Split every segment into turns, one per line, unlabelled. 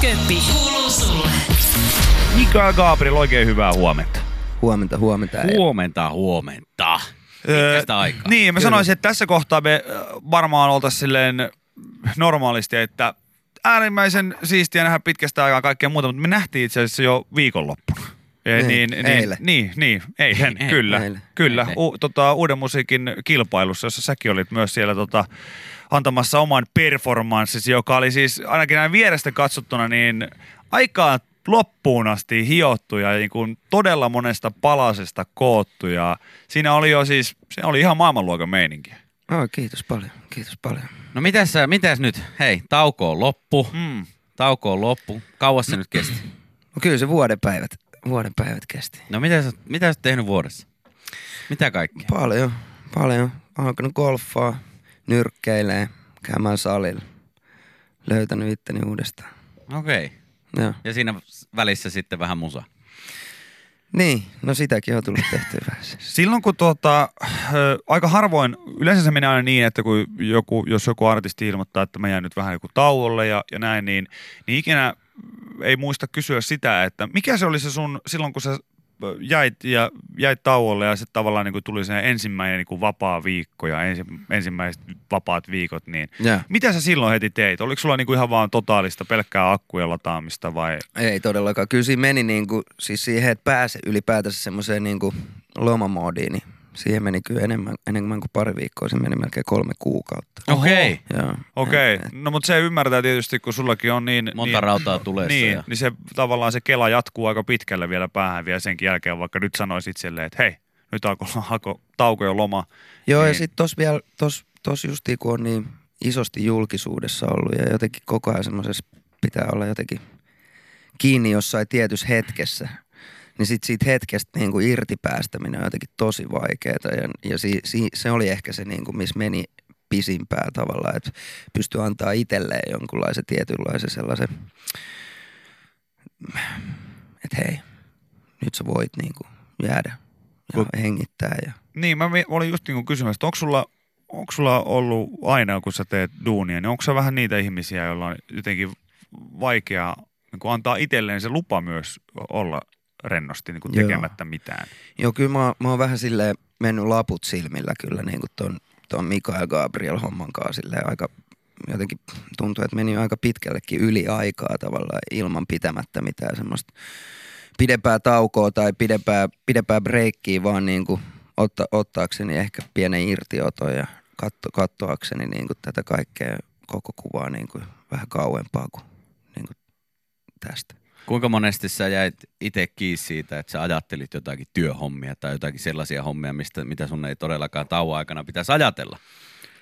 Köppi, kuuluu sulle.
Mika Gabriel, oikein hyvää huomenta.
Huomenta, huomenta.
Huomenta, huomenta. Pitkästä aikaa.
Niin, mä sanoisin, että tässä kohtaa me varmaan oltaisiin silleen normaalisti, että äärimmäisen siistiä nähdä pitkästä aikaa kaikkea muuta, mutta me nähtiin itse asiassa jo viikonloppuna. Ja
Niin, eilen.
Niin, niin, eilen,
Ei-
kyllä.
eilen.
Kyllä,
Eilen.
U, tota, uuden musiikin kilpailussa, jossa säkin olit myös siellä tota, antamassa oman performanssisi, joka oli siis ainakin näin vierestä katsottuna niin aika loppuun asti hiottu ja niin kuin todella monesta palasesta koottu ja siinä oli jo siis, se oli ihan maailmanluokan meininki.
Oh, kiitos paljon, kiitos paljon.
No mitäs, mitäs nyt? Hei, tauko on loppu.
Mm.
Tauko on loppu. Kauas se nyt kesti?
No kyllä se vuoden päivät, vuoden päivät kesti.
No mitä sä, mitä sä oot tehnyt vuodessa? Mitä kaikkea?
Paljon, paljon. Alkanut golfaa, nyrkkeilee, käymään salilla. Löytänyt itteni uudestaan.
Okei. Okay.
Joo.
Ja siinä välissä sitten vähän musa.
Niin, no sitäkin on tullut tehtyä vähän.
Silloin kun tuota, ö, aika harvoin, yleensä se menee aina niin, että kun joku, jos joku artisti ilmoittaa, että mä jään nyt vähän joku tauolle ja, ja näin, niin, niin ikinä ei muista kysyä sitä, että mikä se oli se sun, silloin kun sä jäit, ja, jäit tauolle ja sitten tavallaan niin kuin tuli se ensimmäinen niin kuin vapaa viikko ja ensi, ensimmäiset vapaat viikot, niin
Joo.
mitä sä silloin heti teit? Oliko sulla niin kuin ihan vaan totaalista pelkkää akkujen lataamista vai?
Ei todellakaan. Kyllä siinä meni niin kuin, siis siihen, että pääse ylipäätänsä semmoiseen niin kuin lomamoodiin, niin siihen meni kyllä enemmän, enemmän kuin pari viikkoa. Se meni melkein kolme kuukautta.
Okei. Okay.
Joo.
Okei,
et-
no mutta se ymmärtää tietysti, kun sullakin on niin...
Monta
niin,
rautaa tulessa
Niin,
ja-
niin se tavallaan se kela jatkuu aika pitkälle vielä päähän vielä senkin jälkeen, vaikka nyt sanoisit itselleen, että hei, nyt alkoi hako, tauko ja loma.
Joo, ja
Niin.
sitten tos vielä, tos, tos justiin kun on niin isosti julkisuudessa ollut ja jotenkin koko ajan semmoisessa pitää olla jotenkin kiinni jossain tietyssä hetkessä, niin sit siitä hetkestä niin kuin irti päästäminen on jotenkin tosi vaikeaa ja, ja si, si, se oli ehkä se, niin kuin, missä meni pisimpää tavallaan, että pystyy antaa itselleen jonkunlaisen tietynlaisen sellaisen, että hei, nyt sä voit niin kuin jäädä ja
Kun-
hengittää ja
Niin, mä olin just niin kuin kysymässä, että onko sulla, onko sulla ollut aina, kun sä teet duunia, niin onko sä vähän niitä ihmisiä, joilla on jotenkin vaikea niin kuin antaa itselleen se lupa myös olla rennosti niin kuin
Joo.
tekemättä mitään.
Joo, kyllä mä, mä oon vähän silleen mennyt laput silmillä kyllä niin kuin ton, ton Mika ja Gabriel homman kanssa silleen aika jotenkin tuntuu, että meni aika pitkällekin yli aikaa tavallaan ilman pitämättä mitään semmoista pidempää taukoa tai pidempää, pidempää breikkiä, vaan niin kuin otta, ottaakseni ehkä pienen irtioton ja katso, katsoakseni niin kuin tätä kaikkea koko kuvaa niin kuin vähän kauempaa kuin, niin kuin tästä.
Kuinka monesti sä jäit itse kiinni siitä, että sä ajattelit jotakin työhommia tai jotakin sellaisia hommia, mistä, mitä sun ei todellakaan tauon aikana pitäisi ajatella?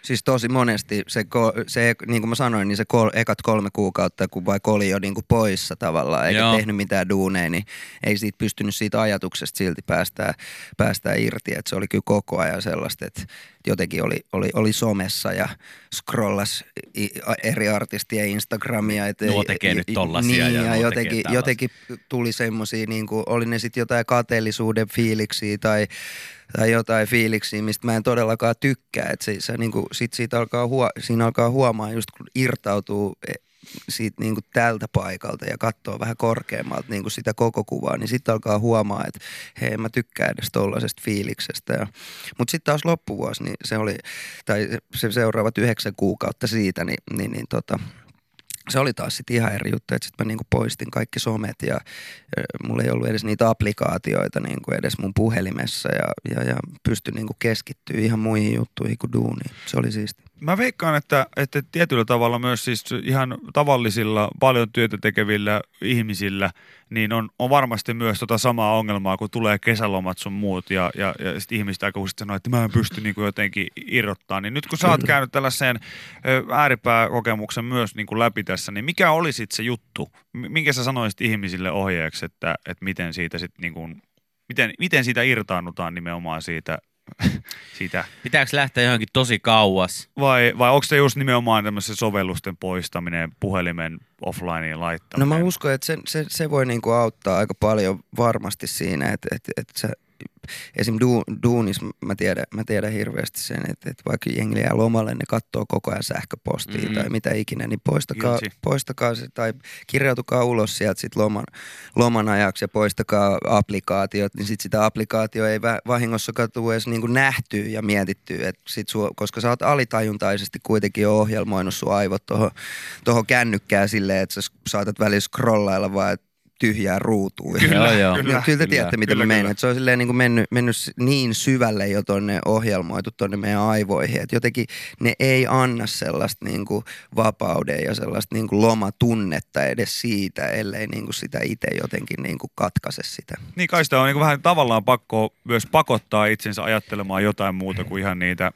Siis tosi monesti se, se niin kuin mä sanoin, niin se kol- ekat kolme kuukautta, kun vaikka oli jo niin kuin poissa tavallaan, eikä
Joo.
Tehnyt mitään duuneja, niin ei siitä pystynyt siitä ajatuksesta silti päästää, päästää irti. Että se oli kyllä koko ajan sellaista, että jotenkin oli, oli, oli somessa ja scrollas eri artistien Instagramia. Et,
Nuo tekee nyt tollasia
niin,
ja
ja, jotenkin, jotenkin tuli semmosia, niin kuin, oli ne sitten jotain kateellisuuden fiiliksiä tai tai jotain fiiliksiä, mistä mä en todellakaan tykkää. Et se, se niinku, sit siitä alkaa huo, siinä alkaa huomaa just kun irtautuu siitä niinku tältä paikalta ja katsoo vähän korkeammalta niinku sitä koko kuvaa, niin sitten alkaa huomaa, että hei mä tykkään edes tollasesta fiiliksestä. Ja, mutta sitten taas loppuvuosi, niin se oli, tai se seuraavat yhdeksän kuukautta siitä, niin, niin, niin tota, se oli taas sitten ihan eri juttu, että sitten mä niinku poistin kaikki somet ja ö, mulla ei ollut edes niitä applikaatioita niinku edes mun puhelimessa ja, ja, ja pystyin niinku keskittyä ihan muihin juttuihin kuin duuniin. Se oli siisti.
Mä veikkaan, että, että tietyllä tavalla myös siis ihan tavallisilla, paljon työtä tekevillä ihmisillä, niin on, on varmasti myös tota samaa ongelmaa, kun tulee kesälomat sun muut ja, ja, ja sit ihmiset aika usein sanoo, että mä en pysty niin kuin jotenkin irrottaa. Niin nyt kun sä oot käynyt tällaiseen ääripääkokemuksen myös niin kuin läpi tässä, niin mikä oli sit se juttu? Minkä sä sanoisit ihmisille ohjeeksi, että, että miten siitä sit niin kuin, miten, miten siitä irtaannutaan nimenomaan siitä, siitä
Pitääkö lähteä johonkin tosi kauas?
vai, vai onko se just nimenomaan tämmöisen sovellusten poistaminen, puhelimen offlineen
No
laittaminen?
mä uskon, että se, se, se voi niinku auttaa aika paljon varmasti siinä, että, että, että sä esim. Du, duunis mä tiedän, mä tiedän hirveästi sen, että, että vaikka jengi jää lomalle, ne katsoo koko ajan sähköpostia
Mhm.
mm-hmm. tai mitä ikinä, niin poistakaa, poistakaa se tai kirjautukaa ulos sieltä sit loman, loman ajaksi ja poistakaa applikaatiot, niin sit sitä applikaatio ei vahingossakaan tule edes niinku nähtyä ja mietittyä, et sit sua, koska sä oot alitajuntaisesti kuitenkin ohjelmoinut sun aivot tuohon toho kännykkään silleen, että sä saatat välillä scrollailla vaan tyhjää ruutuun.
Kyllä, joo, joo.
Kyllä, kyllä, kyllä te
Kyllä.
tiedätte, mitä
Kyllä,
mä. Että Se on silleen niin kuin mennyt, mennyt niin syvälle jo tonne ohjelmoitu tonne meidän aivoihin, että jotenkin ne ei anna sellaista niin kuin vapauden ja sellaista niin kuin lomatunnetta edes siitä, ellei niin kuin sitä itse jotenkin niin kuin katkaise sitä.
Niin kai sitä on niin vähän tavallaan pakko myös pakottaa itsensä ajattelemaan jotain muuta kuin ihan niitä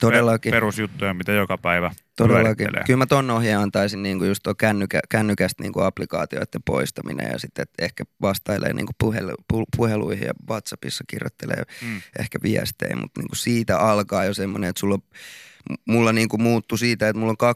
Todellakin.
pe- perusjuttuja, mitä joka päivä
Todellakin. Kyllä mä ton ohjeen antaisin niin kuin just tuo kännykä, kännykästä niin kuin applikaatioiden poistaminen ja sitten että ehkä vastailee niin kuin puhelu, pu- puheluihin ja WhatsAppissa kirjoittelee
Mm.
ehkä viestejä, mutta niin kuin siitä alkaa jo semmoinen, että sulla on mulla niin kuin muuttui siitä, että mulla on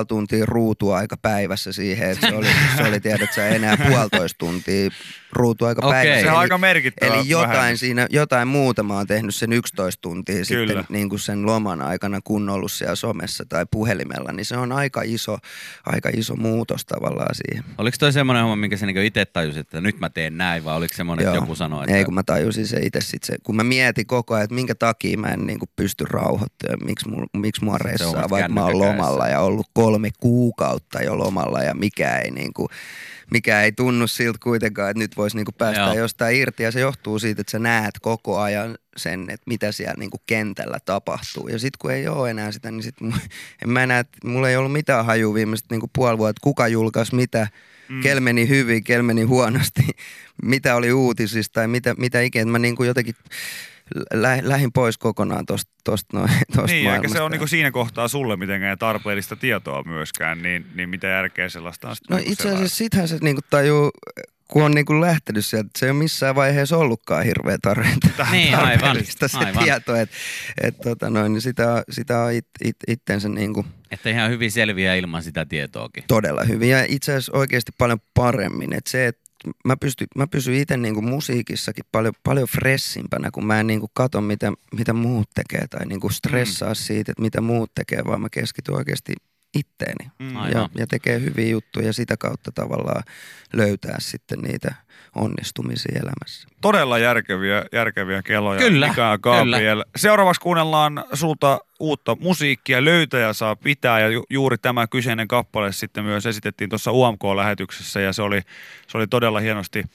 12,5 tuntia ruutuaika päivässä siihen, että se oli, se oli tiedät sä, enää puolitoista tuntia ruutuaika
Okei.
päivässä.
Se on
Eli-
aika merkittävä
Eli jotain
vähennys.
siinä, jotain muuta mä oon tehnyt sen 11 tuntia
Kyllä.
sitten niin kuin sen loman aikana, kun ollut siellä somessa tai puhelimella, niin se on aika iso, aika iso muutos tavallaan siihen.
Oliko toi semmoinen homma, minkä sä niinku itse tajusit, että nyt mä teen näin, vai oliko semmoinen, että joku sanoi, että
Ei, kun mä tajusin se itse sit se, kun mä mietin koko ajan, että minkä takia mä en niin kuin pysty rauhoittamaan, miksi, mul, miksi mua ressaa,
vasta
vaikka mä oon lomalla ja ollut kolme kuukautta jo lomalla ja mikä ei niin kuin, mikä ei tunnu siltä kuitenkaan, että nyt voisi niinku päästä
Joo.
jostain irti. Ja se johtuu siitä, että sä näet koko ajan sen, että mitä siellä niinku kentällä tapahtuu. Ja sitten kun ei ole enää sitä, niin sit en mä näe, että mulla ei ollut mitään hajua viimeiset niinku puoli vuotta, kuka julkaisi mitä, mm. kel meni hyvin, kel meni huonosti, mitä oli uutisista tai mitä, mitä ikinä. Mä niinku jotenkin lä- lähin pois kokonaan tosta, tosta, noin, tosta
Niin, eikä
maailmasta.
se ole niinku siinä kohtaa sulle mitenkään tarpeellista tietoa myöskään, niin, niin mitä järkeä sellaista on
No
niinku
itse
sellaista?
asiassa sittenhän se niinku tajuu, kun on niinku lähtenyt sieltä, että se ei ole missään vaiheessa ollutkaan hirveä tarvetta.
Niin, aivan,
se
aivan.
tieto, että et, tota noin, niin sitä, sitä on it, it, itsensä niinku
Että ihan hyvin selviää ilman sitä tietoakin.
todella hyvin ja itse asiassa oikeasti paljon paremmin. Et se, että mä, pysty, mä pysyn itse niinku musiikissakin paljon, paljon fressimpänä, kun mä en niinku kato, mitä, mitä muut tekee tai niinku stressaa mm. siitä, että mitä muut tekee, vaan mä keskityn oikeasti itteeni.
Mm.
Aivan.
Ja, ja tekee hyviä juttuja ja sitä kautta tavallaan löytää sitten niitä onnistumisia elämässä.
Todella järkeviä, järkeviä keloja.
Kyllä,
Mika Gabriel. Seuraavaksi kuunnellaan sulta uutta musiikkia. Löytäjä saa pitää ja ju- juuri tämä kyseinen kappale sitten myös esitettiin tuossa UMK-lähetyksessä ja se oli, se oli todella hienosti eh,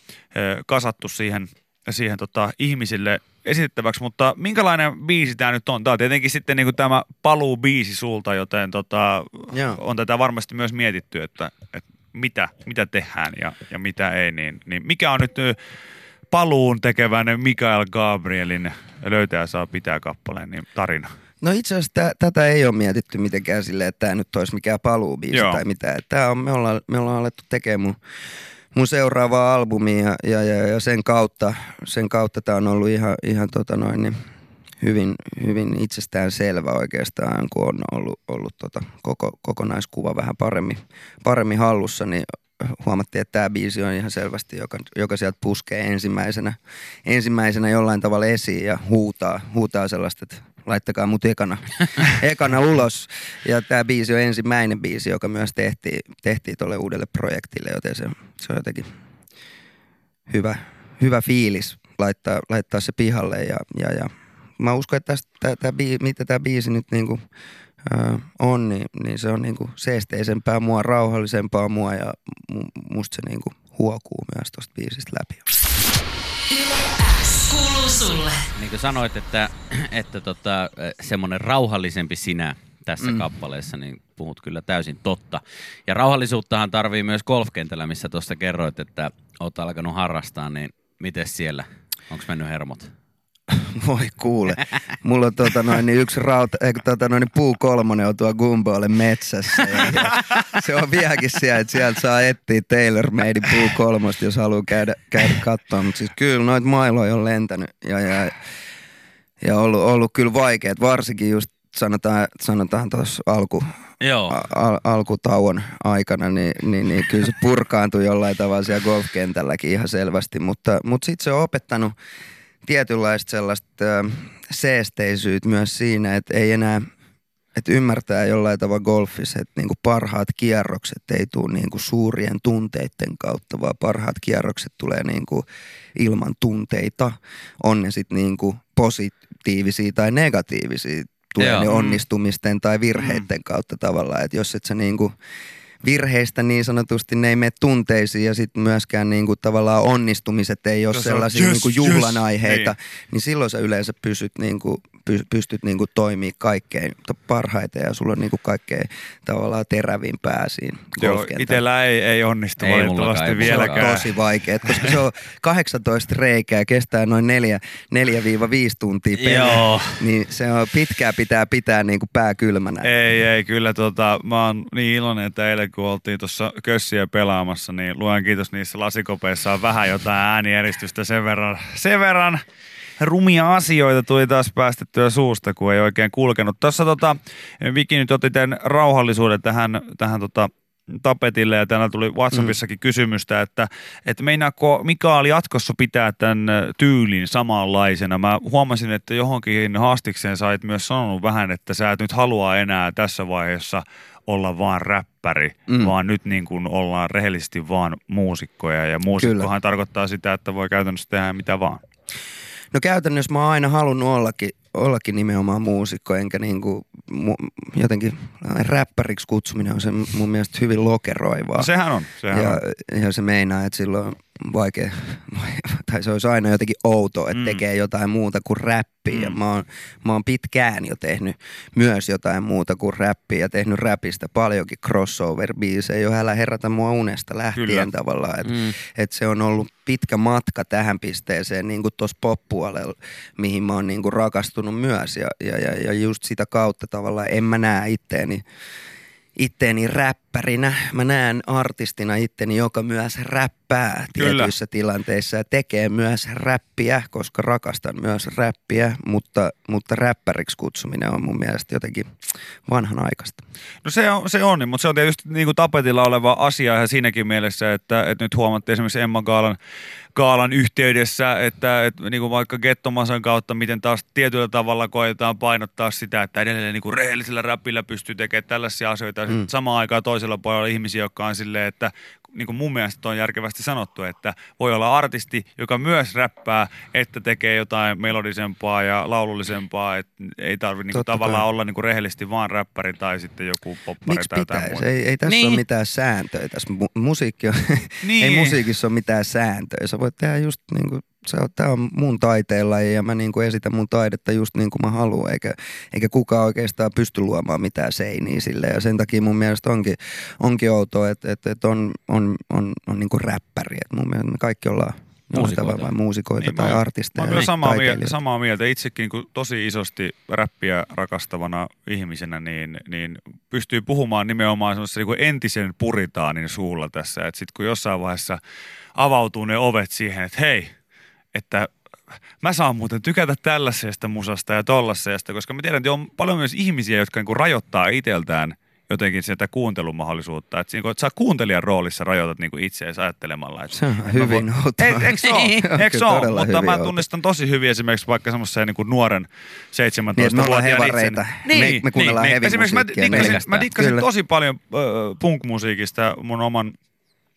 kasattu siihen, siihen tota, ihmisille esitettäväksi, mutta minkälainen biisi tämä nyt on? Tämä on tietenkin sitten niinku tämä paluu biisi sulta, joten tota,
Joo.
on tätä varmasti myös mietitty, että, että mitä, mitä tehdään ja, ja mitä ei. Niin, niin mikä on nyt paluun tekevän Mikael Gabrielin Löytäjä saa pitää kappaleen niin tarina?
No itse asiassa tä, tätä ei ole mietitty mitenkään silleen, että tämä nyt olisi mikään paluubiisi
Joo.
tai mitään. Tää on, me, ollaan, me ollaan alettu tekemään mun, mun seuraavaa albumia ja, ja, ja, ja sen kautta sen kautta tämä on ollut ihan, ihan tota noin, niin hyvin, hyvin itsestään selvä oikeastaan, kun on ollut, ollut tota koko, kokonaiskuva vähän paremmin, paremmin hallussa, niin huomattiin, että tämä biisi on ihan selvästi, joka, joka sieltä puskee ensimmäisenä, ensimmäisenä jollain tavalla esiin ja huutaa, huutaa sellaista, että laittakaa mut ekana, ekana ulos. Ja tämä biisi on ensimmäinen biisi, joka myös tehtiin, tehtiin tuolle uudelle projektille, joten se, se on jotenkin hyvä, hyvä fiilis laittaa, laittaa se pihalle ja, ja, ja mä uskon, että tästä, tää, tää, mitä tämä biisi nyt niinku, ö, on, niin, niin se on niinku seesteisempää mua, rauhallisempaa mua ja mu- musta se niinku huokuu myös tosta biisistä läpi.
Kuuluu sulle.
Niin kuin sanoit, että, että tota, semmoinen rauhallisempi sinä tässä mm. kappaleessa, niin puhut kyllä täysin totta. Ja rauhallisuuttahan tarvii myös golfkentällä, missä tuossa kerroit, että oot alkanut harrastaa, niin miten siellä? Onko mennyt hermot?
Voi kuule. Mulla on tota noin, niin yksi rauta, eikö, tota noin, niin puu kolmonen on tuo Gumbolle metsässä. Ja, ja se on vieläkin siellä, että sieltä saa etsiä Taylor Made puu kolmosta, jos haluaa käydä, käydä katsoa. Mutta siis kyllä noita mailoja on lentänyt ja, ja, ja ollut, ollut kyllä vaikeat, varsinkin just sanotaan, sanotaan tuossa alku,
Joo.
al, alkutauon aikana, niin, niin, niin kyllä se purkaantui jollain tavalla siellä golfkentälläkin ihan selvästi, mutta, mutta sitten se on opettanut tietynlaista sellaista seesteisyyttä myös siinä, että ei enää, että ymmärtää jollain tavalla golfissa, että niinku parhaat kierrokset ei tule niinku suurien tunteiden kautta, vaan parhaat kierrokset tulee niinku ilman tunteita. On ne sitten niinku positiivisia tai negatiivisia, tulee
Joo.
ne
Mm.
onnistumisten tai virheiden kautta tavallaan. Että jos et sä niinku virheistä niin sanotusti ne ei mene tunteisiin ja sitten myöskään niinku tavallaan onnistumiset ei ole
Jos on
sellaisia
yes,
niinku
yes,
juhlan aiheita,
niin.
niin silloin sä yleensä pysyt niinku, py, pystyt niinku toimii kaikkein parhaiten ja sulla on niinku kaikkein tavallaan terävin pää siinä
Joo, itellä ei, ei onnistu
Ei
valitettavasti
ei
se on
vieläkään.
tosi vaikea, koska se on 18 reikää, kestää noin 4, 4-5 tuntia peliä.
Joo.
Niin se on pitkää pitää pitää niinku pää kylmänä.
Ei, ei, kyllä tota, mä oon niin iloinen, että eilen kun oltiin tuossa kössiä pelaamassa, niin luen kiitos niissä lasikopeissa on vähän jotain äänieristystä sen verran, sen verran rumia asioita tuli taas päästettyä suusta, kun ei oikein kulkenut. Tuossa tota, Viki nyt otti tämän rauhallisuuden tähän, tähän tota, tapetille ja täällä tuli WhatsAppissakin mm. kysymystä, että, että meinaako Mikael jatkossa pitää tämän tyylin samanlaisena. Mä huomasin, että johonkin haastikseen sait myös sanonut vähän, että sä et nyt halua enää tässä vaiheessa olla vaan räppäri. Mm. vaan nyt niin kuin ollaan rehellisesti vaan muusikkoja ja muusikkohan
Kyllä.
tarkoittaa sitä, että voi käytännössä tehdä mitä vaan.
No käytännössä mä oon aina halunnut ollakin, ollakin nimenomaan muusikko, enkä niinku, mu, jotenkin räppäriksi kutsuminen on se mun mielestä hyvin lokeroivaa.
No sehän on, sehän
ja,
on.
ja se meinaa, että silloin on vaikea, tai se olisi aina jotenkin outo, että
Mm.
tekee jotain muuta kuin räppiä. Mm. Ja mä oon, mä oon pitkään jo tehnyt myös jotain muuta kuin räppiä ja tehnyt räpistä paljonkin crossover-biisejä jo älä herätä mua unesta lähtien
Kyllä.
Kyllä. tavallaan. Että
Mm.
et se on ollut pitkä matka tähän pisteeseen niin kuin tuossa pop-puolella, mihin mä oon niin kuin rakastunut myös. Ja, ja, ja, ja just sitä kautta tavallaan en mä näe itteeni, itteeni räppärinä. Mä näen artistina itteni, joka myös räppää
Kyllä.
tietyissä tilanteissa ja tekee myös räppiä, koska rakastan myös räppiä, mutta, mutta räppäriksi kutsuminen on mun mielestä jotenkin vanhanaikaista.
No se on, se on mutta se on tietysti niin kuin tapetilla oleva asia ja siinäkin mielessä, että, että nyt huomattiin esimerkiksi Emma Gaalan, Gaalan yhteydessä, että, että niin kuin vaikka Gettomasan kautta, miten taas tietyllä tavalla koetaan painottaa sitä, että edelleen niin kuin rehellisellä räpillä pystyy tekemään tällaisia asioita. Ja mm. Samaan aikaan toisella puolella on ihmisiä, jotka on silleen, että niin kuin mun mielestä on järkevästi sanottu, että voi olla artisti, joka myös räppää, että tekee jotain melodisempaa ja laulullisempaa, että ei tarvitse niin tavallaan
kai.
olla niin kuin rehellisesti vaan räppäri tai sitten joku poppari
Miksi
tai jotain muuta.
Ei, ei tässä
Niin.
ole mitään sääntöjä. Tässä mu- musiikki on,
Niin.
ei musiikissa ole mitään sääntöjä. Sä voit tehdä just niin kuin, se on, tää on mun taiteenlaji ja mä niin kuin esitän mun taidetta just niin kuin mä haluan. Eikä, eikä kukaan oikeastaan pysty luomaan mitään seiniä sille. Ja sen takia mun mielestä onkin, onkin outoa, että, että, että on, on, on, on niin kuin räppäri. Et mun mielestä me kaikki ollaan
Muusikoita.
tavalla muusikoita
Niin,
tai
mä Mä
artisteja.
oon kyllä
ja
samaa mieltä, samaa mieltä. Itsekin kun tosi isosti räppiä rakastavana ihmisenä, niin, niin pystyy puhumaan nimenomaan semmoisen niin entisen puritaanin suulla tässä. Että sitten kun jossain vaiheessa avautuu ne ovet siihen, että hei, että mä saan muuten tykätä tällaisesta musasta ja tollaisesta, koska mä tiedän, että on paljon myös ihmisiä, jotka niin rajoittaa itseltään jotenkin sitä kuuntelumahdollisuutta. Että, niin kuin, että sä kuuntelijan roolissa rajoitat niin kuin itseäsi ajattelemalla. Että
Se on hyvin
voin- eikö se ole?
Niin. On
Eikö se ole? Mutta mä tunnistan tosi hyvin esimerkiksi vaikka semmoisen niin kuin nuoren 17
Niin, me hevareita.
Niin,
Me- me kuunnellaan
niin,
heavy
Esimerkiksi mä dikkasin, mä dikkasin tosi paljon äh, punk-musiikista mun oman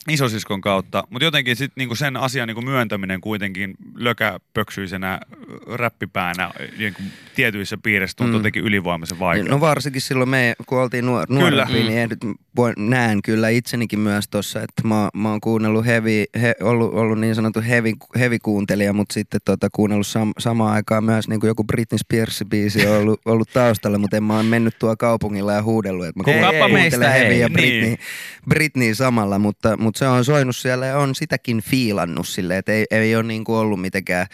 isosiskon kautta, mutta jotenkin sit niinku sen asian niinku myöntäminen kuitenkin lökäpöksyisenä räppipäänä niinku tietyissä piirissä tuntuu
Mm.
jotenkin ylivoimaisen vaikeaa.
No varsinkin silloin me, kun oltiin nuor-
Kyllä.
nuorempia,
Mm.
niin voin, näen kyllä itsenikin myös tuossa, että mä, mä oon kuunnellut heavy, he, ollut, ollut niin sanottu heavy, heavy kuuntelija, mutta sitten tota, kuunnellut sam, samaan aikaan myös niin kuin joku Britney Spearsin biisi on ollut, ollut taustalla, mutta en mä oon mennyt tuolla kaupungilla ja huudellut, että mä kuuntelen heavy ja
Niin.
Britney, Britney samalla, mutta, mutta se on soinut siellä ja on sitäkin fiilannut silleen, että ei, ei ole niin kuin ollut mitenkään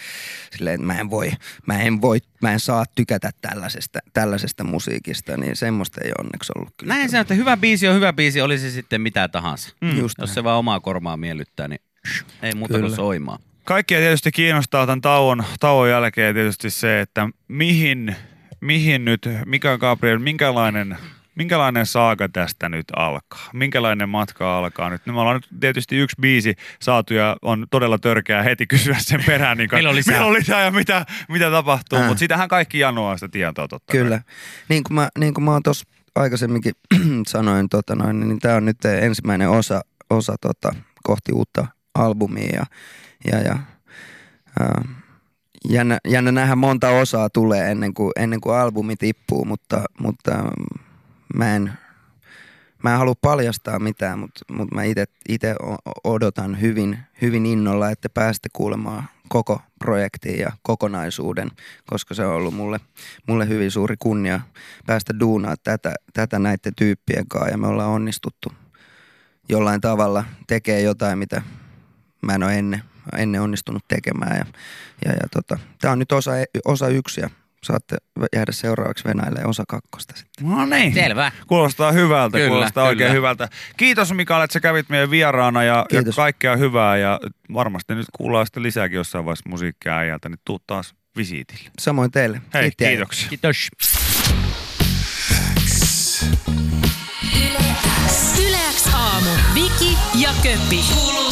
silleen, että mä en voi, mä en voi, mä en saa tykätä tällaisesta, tällaisesta musiikista, niin semmoista ei onneksi ollut kyllä.
Näin se on, että hyvä biisi on hyvä biisi, oli se sitten mitä tahansa.
Mm. Just
Jos
näin.
se vaan omaa kormaa miellyttää, niin ei muuta kuin
Kyllä.
soimaan.
Kaikkia tietysti kiinnostaa tämän tauon, tauon jälkeen tietysti se, että mihin, mihin nyt, Mika Gabriel, minkälainen, minkälainen saaga tästä nyt alkaa? Minkälainen matka alkaa nyt? No, me ollaan nyt tietysti yksi biisi saatu ja on todella törkeää heti kysyä sen perään. Niin
Milloin lisää?
Milloin lisää ja mitä, mitä tapahtuu,
Ää.
mutta sitähän kaikki janoaa sitä tietoa totta kai.
Kyllä. Niin kuin mä, niin kuin mä oon tuossa aikaisemminkin sanoin, tota noin, niin tämä on nyt ensimmäinen osa, osa tota, kohti uutta albumia ja, ja, ja ää, jännä, jännä nähdä monta osaa tulee ennen kuin, ennen kuin albumi tippuu, mutta, mutta mä en, mä en halua paljastaa mitään, mutta, mutta mä itse odotan hyvin, hyvin innolla, että pääste kuulemaan koko projektin ja kokonaisuuden, koska se on ollut mulle, mulle hyvin suuri kunnia päästä duunaa tätä, tätä näiden tyyppien kanssa ja me ollaan onnistuttu jollain tavalla tekee jotain, mitä mä en ole ennen, ennen onnistunut tekemään. Ja, ja, ja tota, tämä on nyt osa, osa yksi ja saatte jäädä seuraavaksi Venäjälle osa kakkosta sitten.
No niin.
Selvä.
Kuulostaa hyvältä,
Kyllä,
kuulostaa oikein
kyllä.
hyvältä. Kiitos Mikael, että sä kävit meidän vieraana ja, ja kaikkea hyvää ja varmasti nyt kuullaan sitten lisääkin jossain vaiheessa musiikkia äijältä, niin tuu taas visiitille.
Samoin teille.
Hei,
Kiitti,
kiitoksia.
Kiitos.
Yle X aamu. Viki ja Köppi. Kuuluu.